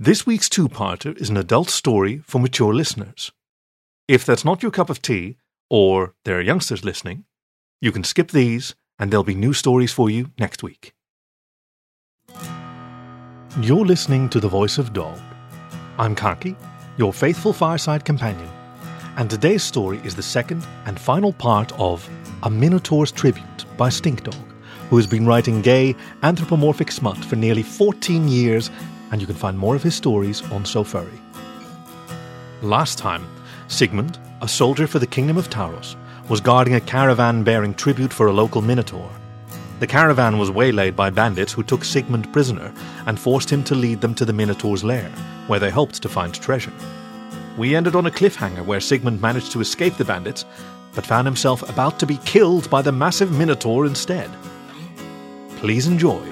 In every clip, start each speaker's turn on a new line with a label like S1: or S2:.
S1: This week's two parter is an adult story for mature listeners. If that's not your cup of tea, or there are youngsters listening, you can skip these and there'll be new stories for you next week. You're listening to The Voice of Dog. I'm Khaki, your faithful fireside companion, and today's story is the second and final part of A Minotaur's Tribute by Stinkdog, who has been writing gay, anthropomorphic smut for nearly 14 years, and you can find more of his stories on So Furry. Last time, Sigmund, a soldier for the Kingdom of Taros, was guarding a caravan bearing tribute for a local minotaur. The caravan was waylaid by bandits who took Sigmund prisoner and forced him to lead them to the minotaur's lair, where they hoped to find treasure. We ended on a cliffhanger where Sigmund managed to escape the bandits, but found himself about to be killed by the massive minotaur instead. Please enjoy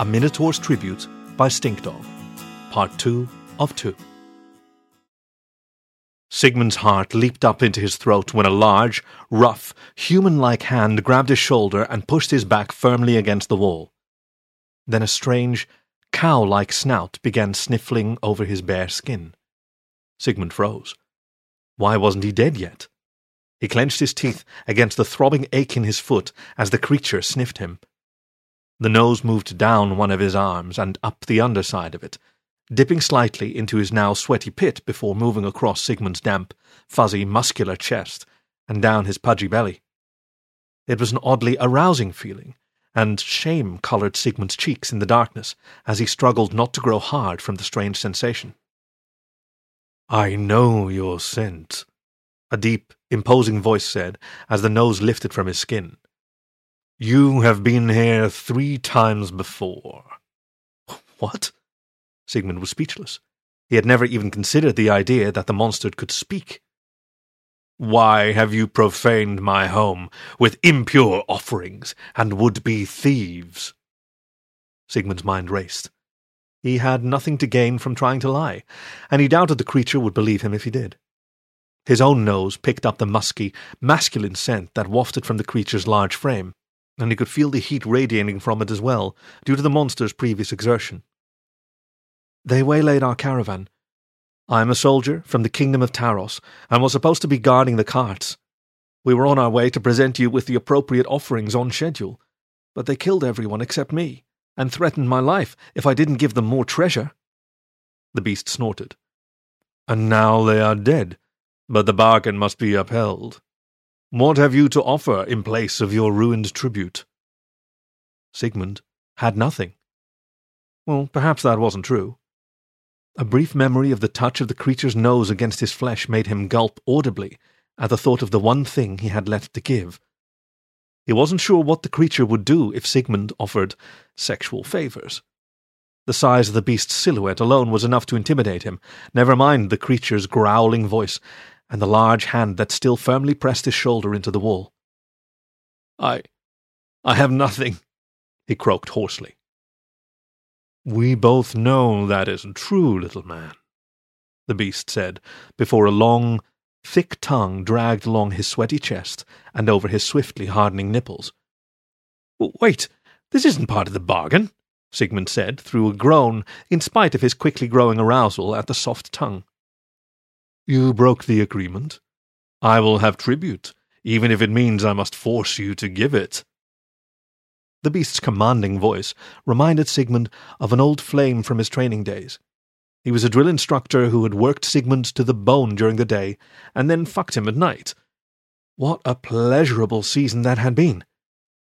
S1: A Minotaur's Tribute by Stinkdog, Part 2 of 2. Sigmund's heart leaped up into his throat when a large, rough, human like hand grabbed his shoulder and pushed his back firmly against the wall. Then a strange, cow like snout began sniffling over his bare skin. Sigmund froze. Why wasn't he dead yet? He clenched his teeth against the throbbing ache in his foot as the creature sniffed him. The nose moved down one of his arms and up the underside of it, dipping slightly into his now sweaty pit before moving across Sigmund's damp, fuzzy, muscular chest and down his pudgy belly. It was an oddly arousing feeling, and shame coloured Sigmund's cheeks in the darkness as he struggled not to grow hard from the strange sensation. I know your scent, a deep, imposing voice said as the nose lifted from his skin. You have been here three times before. What? Sigmund was speechless. He had never even considered the idea that the monster could speak. Why have you profaned my home with impure offerings and would-be thieves? Sigmund's mind raced. He had nothing to gain from trying to lie, and he doubted the creature would believe him if he did. His own nose picked up the musky, masculine scent that wafted from the creature's large frame, and he could feel the heat radiating from it as well, due to the monster's previous exertion. They waylaid our caravan. I am a soldier from the kingdom of Taros, and was supposed to be guarding the carts. We were on our way to present you with the appropriate offerings on schedule, but they killed everyone except me, and threatened my life if I didn't give them more treasure. The beast snorted. And now they are dead, but the bargain must be upheld. What have you to offer in place of your ruined tribute? Sigmund had nothing. Well, perhaps that wasn't true. A brief memory of the touch of the creature's nose against his flesh made him gulp audibly at the thought of the one thing he had left to give. He wasn't sure what the creature would do if Sigmund offered sexual favors. The size of the beast's silhouette alone was enough to intimidate him, never mind the creature's growling voice and the large hand that still firmly pressed his shoulder into the wall. I. I have nothing, he croaked hoarsely. We both know that isn't true, little man, the beast said, before a long, thick tongue dragged along his sweaty chest and over his swiftly hardening nipples. Wait, this isn't part of the bargain, Sigmund said through a groan, in spite of his quickly growing arousal at the soft tongue. You broke the agreement. I will have tribute, even if it means I must force you to give it. The beast's commanding voice reminded Sigmund of an old flame from his training days. He was a drill instructor who had worked Sigmund to the bone during the day and then fucked him at night. What a pleasurable season that had been!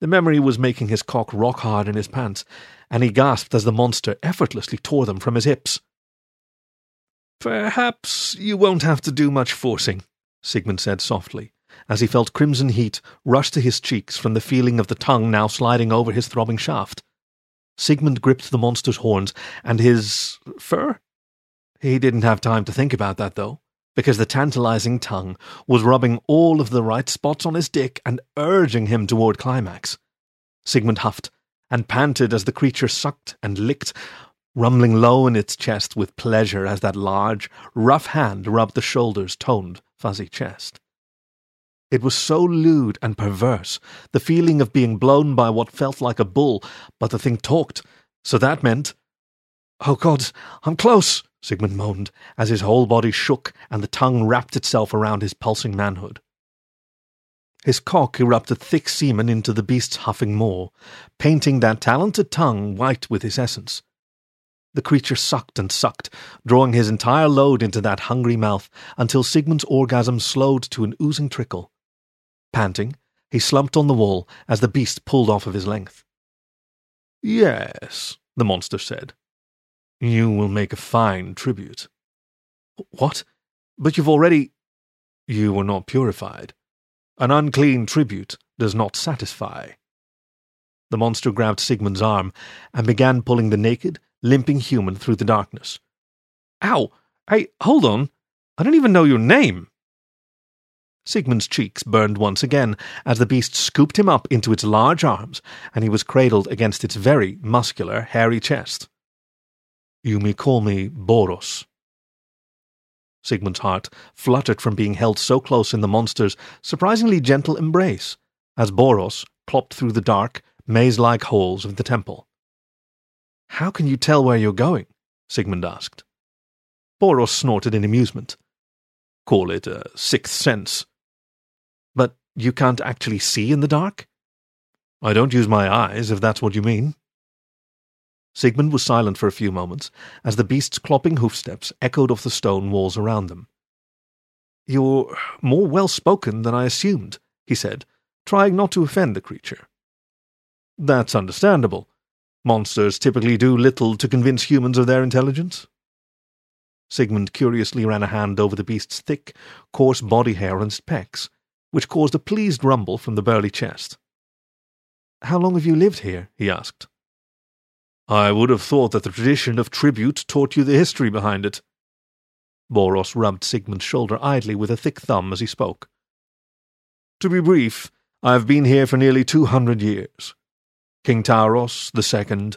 S1: The memory was making his cock rock hard in his pants, and he gasped as the monster effortlessly tore them from his hips. Perhaps you won't have to do much forcing, Sigmund said softly as he felt crimson heat rush to his cheeks from the feeling of the tongue now sliding over his throbbing shaft. Sigmund gripped the monster's horns and his fur. He didn't have time to think about that, though, because the tantalizing tongue was rubbing all of the right spots on his dick and urging him toward climax. Sigmund huffed and panted as the creature sucked and licked, rumbling low in its chest with pleasure as that large, rough hand rubbed the shoulder's toned, fuzzy chest. It was so lewd and perverse, the feeling of being blown by what felt like a bull, but the thing talked, so that meant. Oh God, I'm close, Sigmund moaned, as his whole body shook and the tongue wrapped itself around his pulsing manhood. His cock erupted thick semen into the beast's huffing maw, painting that talented tongue white with his essence. The creature sucked and sucked, drawing his entire load into that hungry mouth until Sigmund's orgasm slowed to an oozing trickle. Panting, he slumped on the wall as the beast pulled off of his length. Yes, the monster said. You will make a fine tribute. What? But you've already. You were not purified. An unclean tribute does not satisfy. The monster grabbed Sigmund's arm and began pulling the naked, limping human through the darkness. Ow! Hey, hold on! I don't even know your name! Sigmund's cheeks burned once again as the beast scooped him up into its large arms and he was cradled against its very muscular, hairy chest. You may call me Boros. Sigmund's heart fluttered from being held so close in the monster's surprisingly gentle embrace as Boros clopped through the dark, maze like halls of the temple. How can you tell where you're going? Sigmund asked. Boros snorted in amusement. Call it a sixth sense. But you can't actually see in the dark? I don't use my eyes, if that's what you mean. Sigmund was silent for a few moments, as the beast's clopping hoofsteps echoed off the stone walls around them. You're more well spoken than I assumed, he said, trying not to offend the creature. That's understandable. Monsters typically do little to convince humans of their intelligence. Sigmund curiously ran a hand over the beast's thick, coarse body hair on its pecs, which caused a pleased rumble from the burly chest. How long have you lived here? he asked. I would have thought that the tradition of tribute taught you the history behind it. Boros rubbed Sigmund's shoulder idly with a thick thumb as he spoke. To be brief, I have been here for nearly two hundred years. King Taros the second.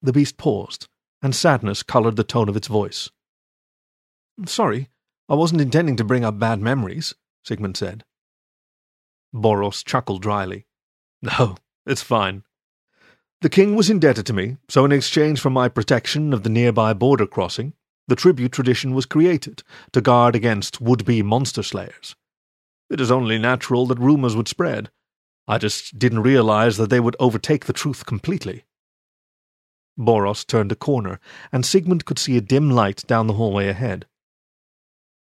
S1: The beast paused, and sadness coloured the tone of its voice. Sorry, I wasn't intending to bring up bad memories, Sigmund said. Boros chuckled dryly. No, it's fine. The king was indebted to me, so in exchange for my protection of the nearby border crossing, the tribute tradition was created to guard against would-be monster slayers. It is only natural that rumors would spread, I just didn't realize that they would overtake the truth completely. Boros turned a corner, and Sigmund could see a dim light down the hallway ahead.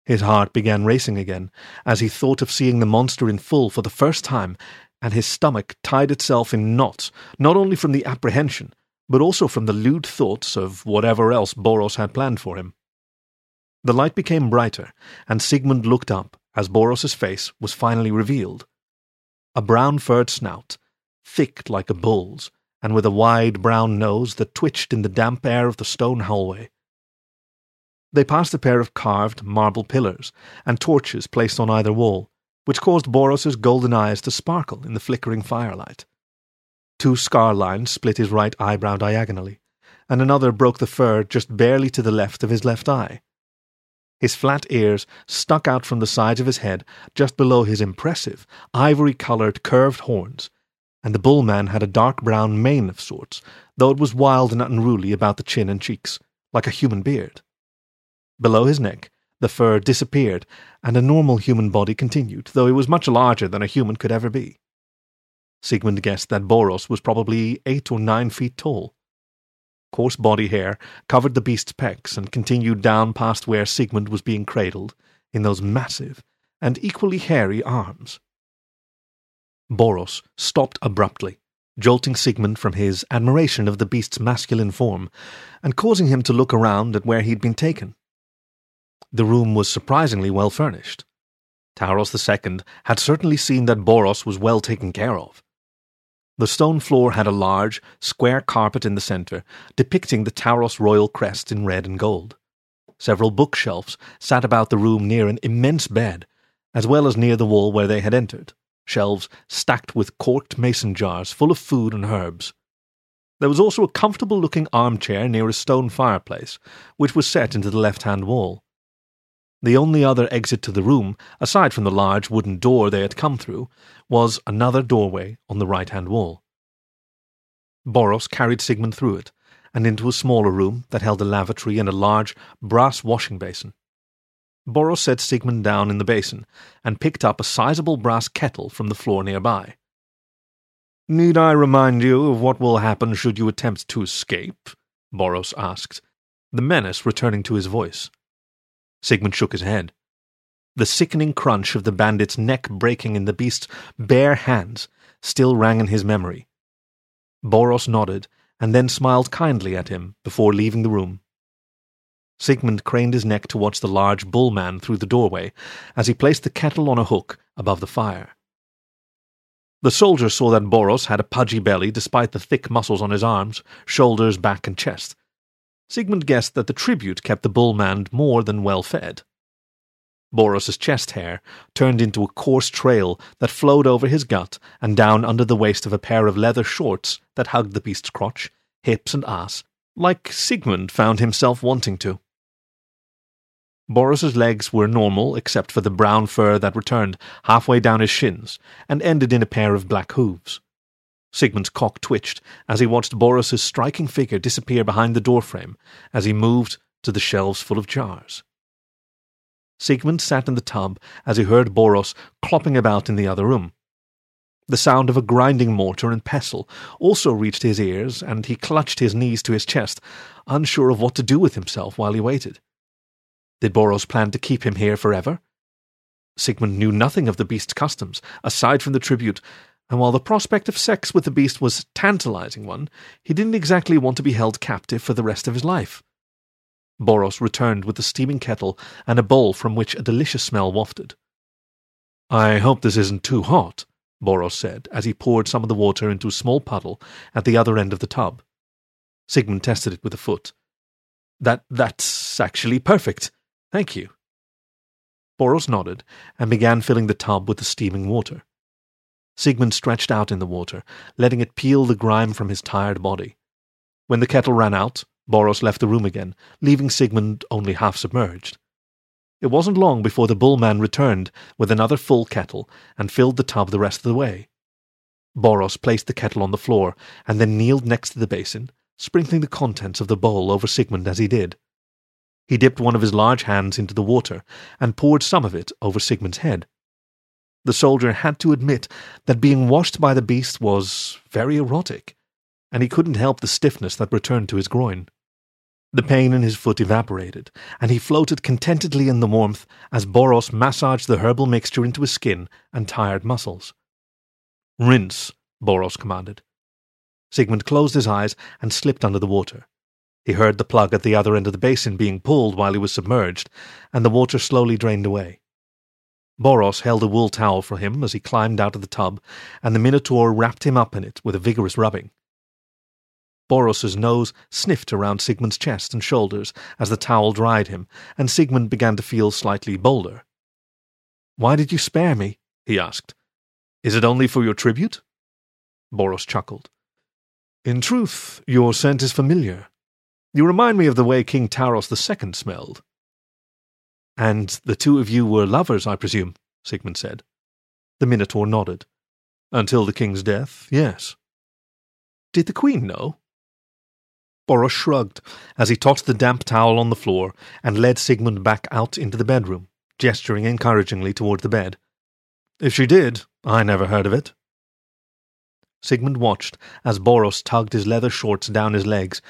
S1: His heart began racing again as he thought of seeing the monster in full for the first time, and his stomach tied itself in knots, not only from the apprehension, but also from the lewd thoughts of whatever else Boros had planned for him. The light became brighter, and Sigmund looked up as Boros's face was finally revealed a brown furred snout, thick like a bull's, and with a wide brown nose that twitched in the damp air of the stone hallway. They passed a pair of carved marble pillars and torches placed on either wall, which caused Boros's golden eyes to sparkle in the flickering firelight. Two scar lines split his right eyebrow diagonally, and another broke the fur just barely to the left of his left eye. His flat ears stuck out from the sides of his head just below his impressive, ivory coloured, curved horns, and the bull man had a dark brown mane of sorts, though it was wild and unruly about the chin and cheeks, like a human beard. Below his neck, the fur disappeared, and a normal human body continued, though it was much larger than a human could ever be. Sigmund guessed that Boros was probably eight or nine feet tall, coarse body hair covered the beast's pecs and continued down past where Sigmund was being cradled in those massive and equally hairy arms. Boros stopped abruptly, jolting Sigmund from his admiration of the beast's masculine form and causing him to look around at where he'd been taken. The room was surprisingly well furnished. Taros II had certainly seen that Boros was well taken care of. The stone floor had a large, square carpet in the centre, depicting the Taros royal crest in red and gold. Several bookshelves sat about the room near an immense bed, as well as near the wall where they had entered, shelves stacked with corked mason jars full of food and herbs. There was also a comfortable looking armchair near a stone fireplace, which was set into the left hand wall. The only other exit to the room, aside from the large wooden door they had come through, was another doorway on the right hand wall. Boros carried Sigmund through it, and into a smaller room that held a lavatory and a large brass washing basin. Boros set Sigmund down in the basin and picked up a sizable brass kettle from the floor nearby. Need I remind you of what will happen should you attempt to escape? Boros asked, the menace returning to his voice. Sigmund shook his head. The sickening crunch of the bandit's neck breaking in the beast's bare hands still rang in his memory. Boros nodded and then smiled kindly at him before leaving the room. Sigmund craned his neck to watch the large bull man through the doorway as he placed the kettle on a hook above the fire. The soldier saw that Boros had a pudgy belly despite the thick muscles on his arms, shoulders, back, and chest. Sigmund guessed that the tribute kept the bull man more than well fed. Boros's chest hair turned into a coarse trail that flowed over his gut and down under the waist of a pair of leather shorts that hugged the beast's crotch, hips, and ass, like Sigmund found himself wanting to. Boros's legs were normal except for the brown fur that returned halfway down his shins and ended in a pair of black hooves. Sigmund's cock twitched as he watched Boros's striking figure disappear behind the doorframe as he moved to the shelves full of jars. Sigmund sat in the tub as he heard Boros clopping about in the other room. The sound of a grinding mortar and pestle also reached his ears, and he clutched his knees to his chest, unsure of what to do with himself while he waited. Did Boros plan to keep him here forever? Sigmund knew nothing of the beast's customs, aside from the tribute, and while the prospect of sex with the beast was a tantalizing one, he didn't exactly want to be held captive for the rest of his life. Boros returned with a steaming kettle and a bowl from which a delicious smell wafted. I hope this isn't too hot, Boros said as he poured some of the water into a small puddle at the other end of the tub. Sigmund tested it with a foot. That that's actually perfect. Thank you. Boros nodded and began filling the tub with the steaming water. Sigmund stretched out in the water, letting it peel the grime from his tired body. When the kettle ran out, Boros left the room again, leaving Sigmund only half submerged. It wasn't long before the bullman returned with another full kettle and filled the tub the rest of the way. Boros placed the kettle on the floor and then kneeled next to the basin, sprinkling the contents of the bowl over Sigmund as he did. He dipped one of his large hands into the water and poured some of it over Sigmund's head. The soldier had to admit that being washed by the beast was very erotic, and he couldn't help the stiffness that returned to his groin. The pain in his foot evaporated, and he floated contentedly in the warmth as Boros massaged the herbal mixture into his skin and tired muscles. Rinse, Boros commanded. Sigmund closed his eyes and slipped under the water. He heard the plug at the other end of the basin being pulled while he was submerged, and the water slowly drained away. Boros held a wool towel for him as he climbed out of the tub, and the Minotaur wrapped him up in it with a vigorous rubbing. Boros's nose sniffed around Sigmund's chest and shoulders as the towel dried him, and Sigmund began to feel slightly bolder. Why did you spare me? he asked. Is it only for your tribute? Boros chuckled. In truth, your scent is familiar. You remind me of the way King Taros II smelled. And the two of you were lovers, I presume, Sigmund said. The Minotaur nodded. Until the king's death, yes. Did the queen know? Boros shrugged as he tossed the damp towel on the floor and led Sigmund back out into the bedroom, gesturing encouragingly toward the bed. If she did, I never heard of it. Sigmund watched as Boros tugged his leather shorts down his legs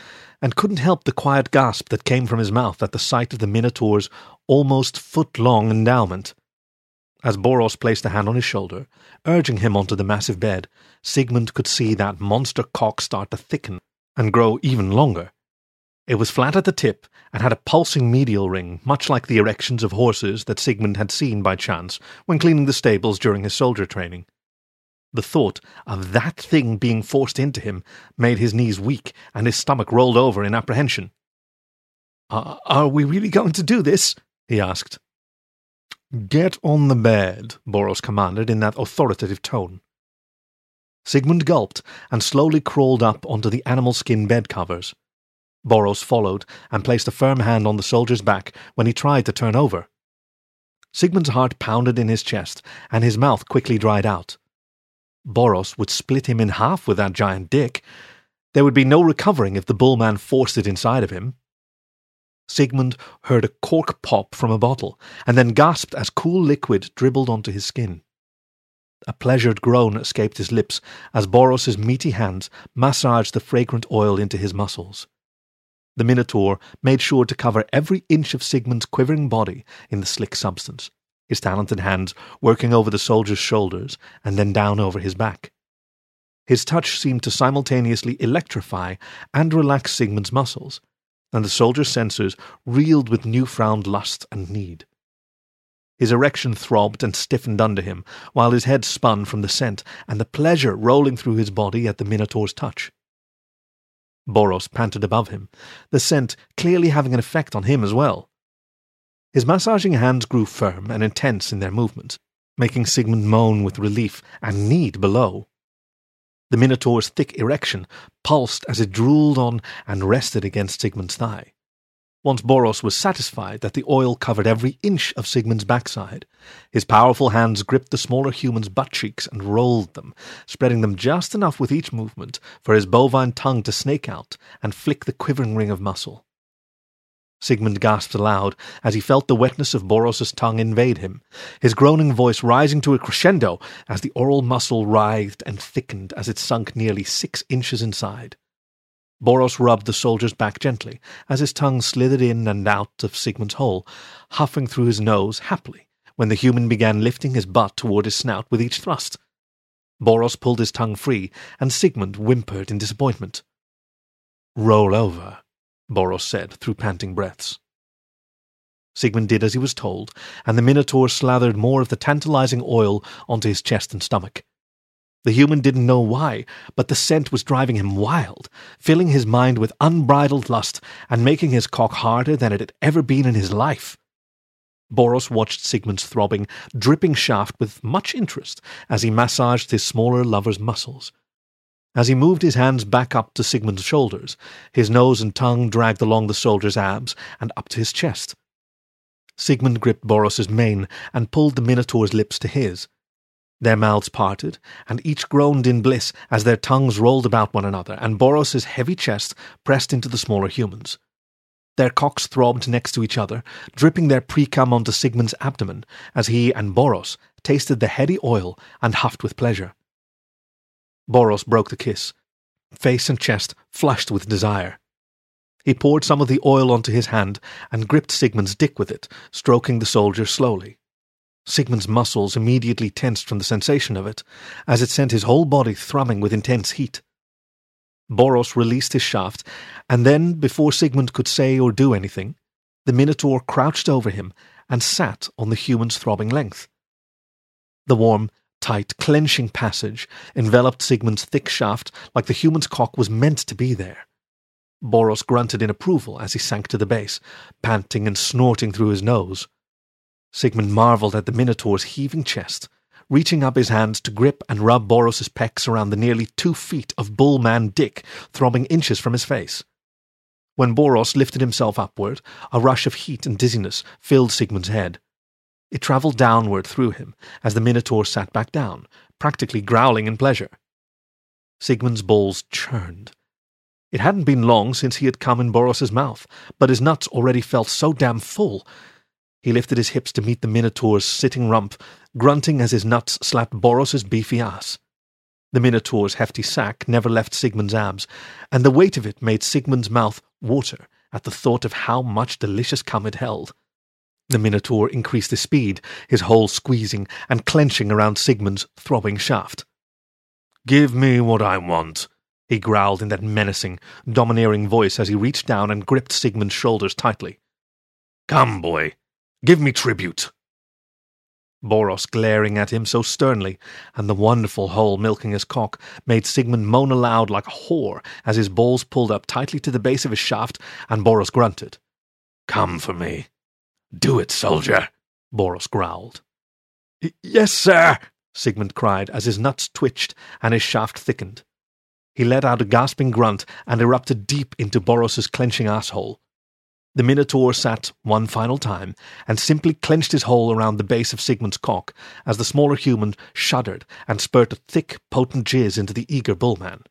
S1: and couldn't help the quiet gasp that came from his mouth at the sight of the Minotaur's almost foot-long endowment. As Boros placed a hand on his shoulder, urging him onto the massive bed, Sigmund could see that monster cock start to thicken and grow even longer. It was flat at the tip and had a pulsing medial ring, much like the erections of horses that Sigmund had seen by chance when cleaning the stables during his soldier training. The thought of that thing being forced into him made his knees weak and his stomach rolled over in apprehension. Uh, are we really going to do this? He asked. Get on the bed, Boros commanded in that authoritative tone. Sigmund gulped and slowly crawled up onto the animal skin bed covers. Boros followed and placed a firm hand on the soldier's back when he tried to turn over. Sigmund's heart pounded in his chest, and his mouth quickly dried out. Boros would split him in half with that giant dick. There would be no recovering if the bullman forced it inside of him. Sigmund heard a cork pop from a bottle, and then gasped as cool liquid dribbled onto his skin. A pleasured groan escaped his lips as Boros's meaty hands massaged the fragrant oil into his muscles. The Minotaur made sure to cover every inch of Sigmund's quivering body in the slick substance, his talented hands working over the soldier's shoulders and then down over his back. His touch seemed to simultaneously electrify and relax Sigmund's muscles, and the soldier's senses reeled with new-found lust and need. His erection throbbed and stiffened under him, while his head spun from the scent and the pleasure rolling through his body at the Minotaur's touch. Boros panted above him, the scent clearly having an effect on him as well. His massaging hands grew firm and intense in their movements, making Sigmund moan with relief and need below. The Minotaur's thick erection pulsed as it drooled on and rested against Sigmund's thigh. Once Boros was satisfied that the oil covered every inch of Sigmund's backside, his powerful hands gripped the smaller human's butt cheeks and rolled them, spreading them just enough with each movement for his bovine tongue to snake out and flick the quivering ring of muscle. Sigmund gasped aloud as he felt the wetness of Boros's tongue invade him, his groaning voice rising to a crescendo as the oral muscle writhed and thickened as it sunk nearly six inches inside. Boros rubbed the soldier's back gently as his tongue slithered in and out of Sigmund's hole, huffing through his nose happily when the human began lifting his butt toward his snout with each thrust. Boros pulled his tongue free, and Sigmund whimpered in disappointment. Roll over, Boros said through panting breaths. Sigmund did as he was told, and the Minotaur slathered more of the tantalizing oil onto his chest and stomach. The human didn't know why, but the scent was driving him wild, filling his mind with unbridled lust and making his cock harder than it had ever been in his life. Boros watched Sigmund's throbbing, dripping shaft with much interest as he massaged his smaller lover's muscles. As he moved his hands back up to Sigmund's shoulders, his nose and tongue dragged along the soldier's abs and up to his chest. Sigmund gripped Boros's mane and pulled the Minotaur's lips to his. Their mouths parted, and each groaned in bliss as their tongues rolled about one another, and Boros's heavy chest pressed into the smaller humans. Their cocks throbbed next to each other, dripping their precum onto Sigmund's abdomen, as he and Boros tasted the heady oil and huffed with pleasure. Boros broke the kiss, face and chest flushed with desire. He poured some of the oil onto his hand and gripped Sigmund's dick with it, stroking the soldier slowly. Sigmund's muscles immediately tensed from the sensation of it, as it sent his whole body thrumming with intense heat. Boros released his shaft, and then, before Sigmund could say or do anything, the Minotaur crouched over him and sat on the human's throbbing length. The warm, tight, clenching passage enveloped Sigmund's thick shaft like the human's cock was meant to be there. Boros grunted in approval as he sank to the base, panting and snorting through his nose. Sigmund marvelled at the Minotaur's heaving chest, reaching up his hands to grip and rub Boros's pecs around the nearly two feet of bull-man dick throbbing inches from his face. When Boros lifted himself upward, a rush of heat and dizziness filled Sigmund's head. It travelled downward through him as the Minotaur sat back down, practically growling in pleasure. Sigmund's balls churned. It hadn't been long since he had come in Boros's mouth, but his nuts already felt so damn full he lifted his hips to meet the Minotaur's sitting rump, grunting as his nuts slapped Boros's beefy ass. The Minotaur's hefty sack never left Sigmund's abs, and the weight of it made Sigmund's mouth water at the thought of how much delicious cum it held. The Minotaur increased his speed, his hole squeezing and clenching around Sigmund's throbbing shaft. Give me what I want, he growled in that menacing, domineering voice as he reached down and gripped Sigmund's shoulders tightly. Come, boy, Give me tribute. Boros glaring at him so sternly, and the wonderful hole milking his cock, made Sigmund moan aloud like a whore as his balls pulled up tightly to the base of his shaft, and Boros grunted. Come for me. Do it, soldier, Boros growled. Yes, sir, Sigmund cried as his nuts twitched and his shaft thickened. He let out a gasping grunt and erupted deep into Boros's clenching asshole. The Minotaur sat one final time and simply clenched his hole around the base of Sigmund's cock as the smaller human shuddered and spurted thick, potent jizz into the eager bullman.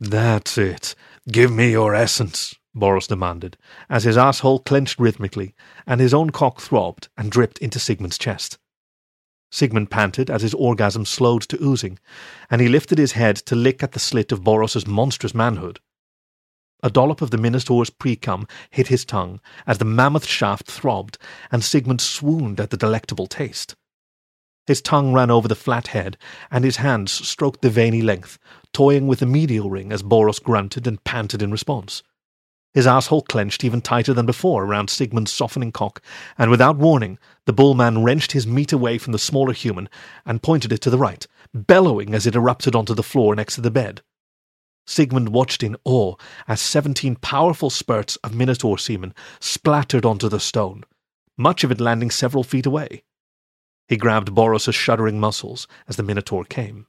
S1: That's it. Give me your essence, Boros demanded, as his asshole clenched rhythmically, and his own cock throbbed and dripped into Sigmund's chest. Sigmund panted as his orgasm slowed to oozing, and he lifted his head to lick at the slit of Boros's monstrous manhood. A dollop of the Minotaur's precum hit his tongue as the mammoth shaft throbbed, and Sigmund swooned at the delectable taste. His tongue ran over the flat head, and his hands stroked the veiny length, toying with the medial ring as Boros grunted and panted in response. His asshole clenched even tighter than before around Sigmund's softening cock, and without warning, the bull man wrenched his meat away from the smaller human and pointed it to the right, bellowing as it erupted onto the floor next to the bed. Sigmund watched in awe as seventeen powerful spurts of Minotaur semen splattered onto the stone, much of it landing several feet away. He grabbed Boros's shuddering muscles as the Minotaur came.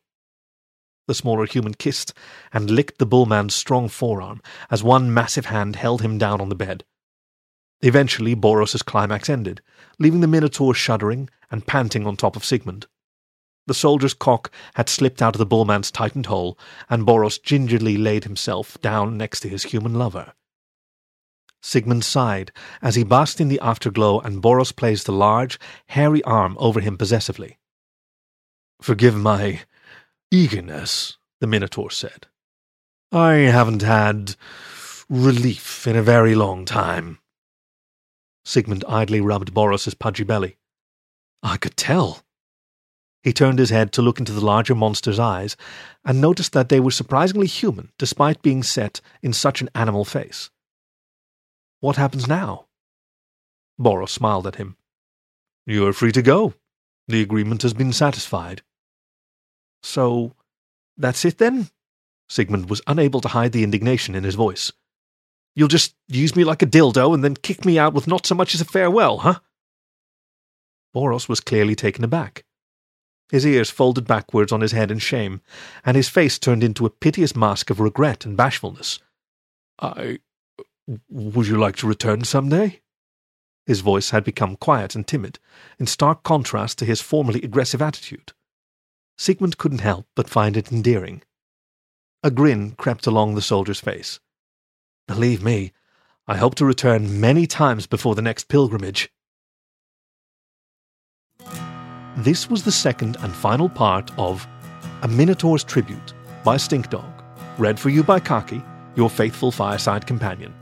S1: The smaller human kissed and licked the bullman's strong forearm as one massive hand held him down on the bed. Eventually, Boros's climax ended, leaving the Minotaur shuddering and panting on top of Sigmund. The soldier's cock had slipped out of the bullman's tightened hole, and Boros gingerly laid himself down next to his human lover. Sigmund sighed as he basked in the afterglow and Boros placed a large, hairy arm over him possessively. Forgive my eagerness, the Minotaur said. I haven't had relief in a very long time. Sigmund idly rubbed Boros's pudgy belly. I could tell. He turned his head to look into the larger monster's eyes and noticed that they were surprisingly human despite being set in such an animal face. What happens now? Boros smiled at him. You are free to go. The agreement has been satisfied. So, that's it then? Sigmund was unable to hide the indignation in his voice. You'll just use me like a dildo and then kick me out with not so much as a farewell, huh? Boros was clearly taken aback. His ears folded backwards on his head in shame, and his face turned into a piteous mask of regret and bashfulness. I. Would you like to return some day? His voice had become quiet and timid, in stark contrast to his formerly aggressive attitude. Sigmund couldn't help but find it endearing. A grin crept along the soldier's face. Believe me, I hope to return many times before the next pilgrimage. This was the second and final part of A Minotaur's Tribute by Stinkdog, read for you by Khaki, your faithful fireside companion.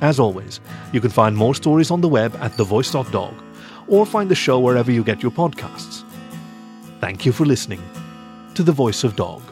S1: As always, you can find more stories on the web at thevoice.dog or find the show wherever you get your podcasts. Thank you for listening to The Voice of Dog.